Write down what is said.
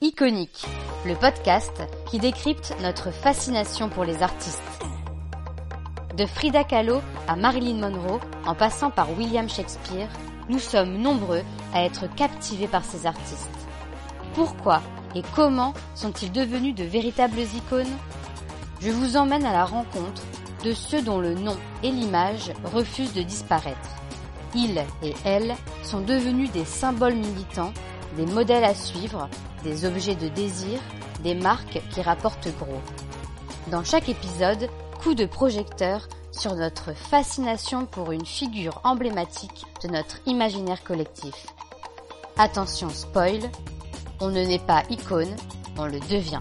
Iconique, le podcast qui décrypte notre fascination pour les artistes. De Frida Kahlo à Marilyn Monroe, en passant par William Shakespeare, nous sommes nombreux à être captivés par ces artistes. Pourquoi et comment sont-ils devenus de véritables icônes? Je vous emmène à la rencontre de ceux dont le nom et l'image refusent de disparaître. Ils et elles sont devenus des symboles militants, des modèles à suivre, des objets de désir, des marques qui rapportent gros. Dans chaque épisode, coup de projecteur sur notre fascination pour une figure emblématique de notre imaginaire collectif. Attention spoil, on ne naît pas icône, on le devient.